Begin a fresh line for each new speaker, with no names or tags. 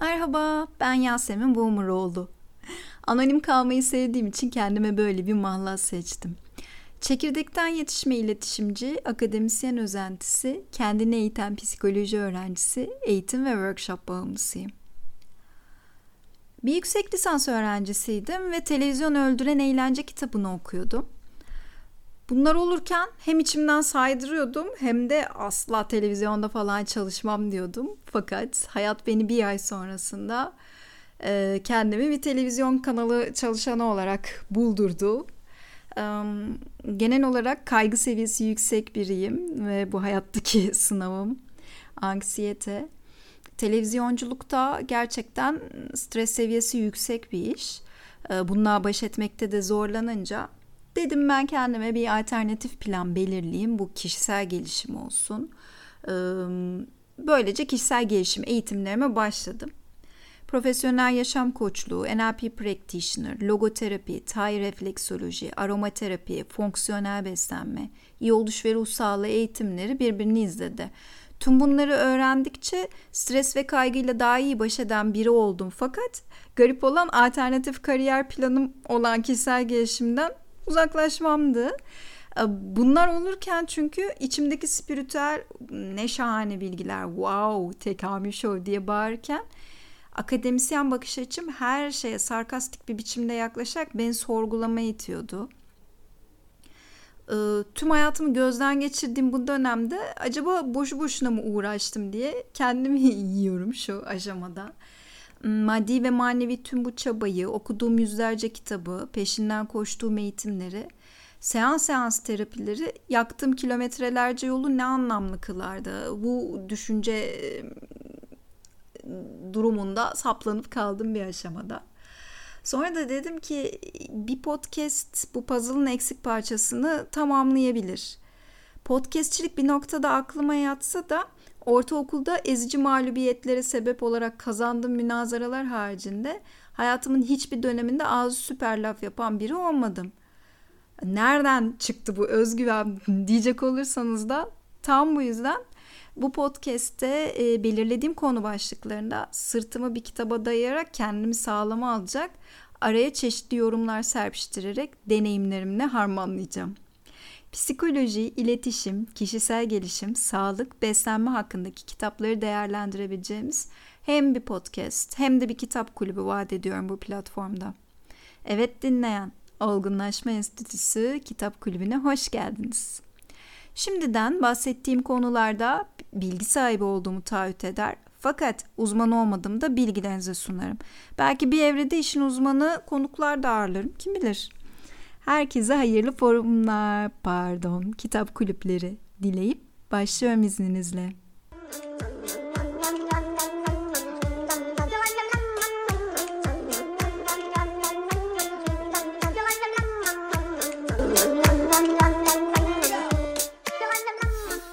Merhaba, ben Yasemin Boomeroğlu. Anonim kalmayı sevdiğim için kendime böyle bir mahlas seçtim. Çekirdekten yetişme iletişimci, akademisyen özentisi, kendini eğiten psikoloji öğrencisi, eğitim ve workshop bağımlısıyım. Bir yüksek lisans öğrencisiydim ve Televizyon Öldüren Eğlence kitabını okuyordum. Bunlar olurken hem içimden saydırıyordum hem de asla televizyonda falan çalışmam diyordum. Fakat hayat beni bir ay sonrasında e, kendimi bir televizyon kanalı çalışanı olarak buldurdu. E, genel olarak kaygı seviyesi yüksek biriyim ve bu hayattaki sınavım anksiyete. Televizyonculukta gerçekten stres seviyesi yüksek bir iş. E, bununla baş etmekte de zorlanınca Dedim ben kendime bir alternatif plan belirleyeyim. Bu kişisel gelişim olsun. Böylece kişisel gelişim eğitimlerime başladım. Profesyonel yaşam koçluğu, NLP practitioner, logoterapi, Thai refleksoloji, aromaterapi, fonksiyonel beslenme, iyi oluş ve ruh sağlığı eğitimleri birbirini izledi. Tüm bunları öğrendikçe stres ve kaygıyla daha iyi baş eden biri oldum. Fakat garip olan alternatif kariyer planım olan kişisel gelişimden uzaklaşmamdı. Ee, bunlar olurken çünkü içimdeki spiritüel ne şahane bilgiler wow tekamül show diye bağırırken akademisyen bakış açım her şeye sarkastik bir biçimde yaklaşarak beni sorgulamaya itiyordu. Ee, tüm hayatımı gözden geçirdiğim bu dönemde acaba boşu boşuna mı uğraştım diye kendimi yiyorum şu aşamada maddi ve manevi tüm bu çabayı, okuduğum yüzlerce kitabı, peşinden koştuğum eğitimleri, seans seans terapileri yaktığım kilometrelerce yolu ne anlamlı kılardı? Bu düşünce durumunda saplanıp kaldım bir aşamada. Sonra da dedim ki bir podcast bu puzzle'ın eksik parçasını tamamlayabilir. Podcastçilik bir noktada aklıma yatsa da Ortaokulda ezici mağlubiyetlere sebep olarak kazandığım münazaralar haricinde hayatımın hiçbir döneminde ağzı süper laf yapan biri olmadım. Nereden çıktı bu özgüven diyecek olursanız da tam bu yüzden bu podcast'te e, belirlediğim konu başlıklarında sırtımı bir kitaba dayayarak kendimi sağlama alacak, araya çeşitli yorumlar serpiştirerek deneyimlerimle harmanlayacağım. Psikoloji, iletişim, kişisel gelişim, sağlık, beslenme hakkındaki kitapları değerlendirebileceğimiz hem bir podcast hem de bir kitap kulübü vaat ediyorum bu platformda. Evet dinleyen, Olgunlaşma Enstitüsü Kitap Kulübü'ne hoş geldiniz. Şimdiden bahsettiğim konularda bilgi sahibi olduğumu taahhüt eder fakat uzman olmadığımda bilgilerinize sunarım. Belki bir evrede işin uzmanı konuklar da ağırlarım kim bilir. Herkese hayırlı forumlar, pardon, kitap kulüpleri dileyip başlıyorum izninizle.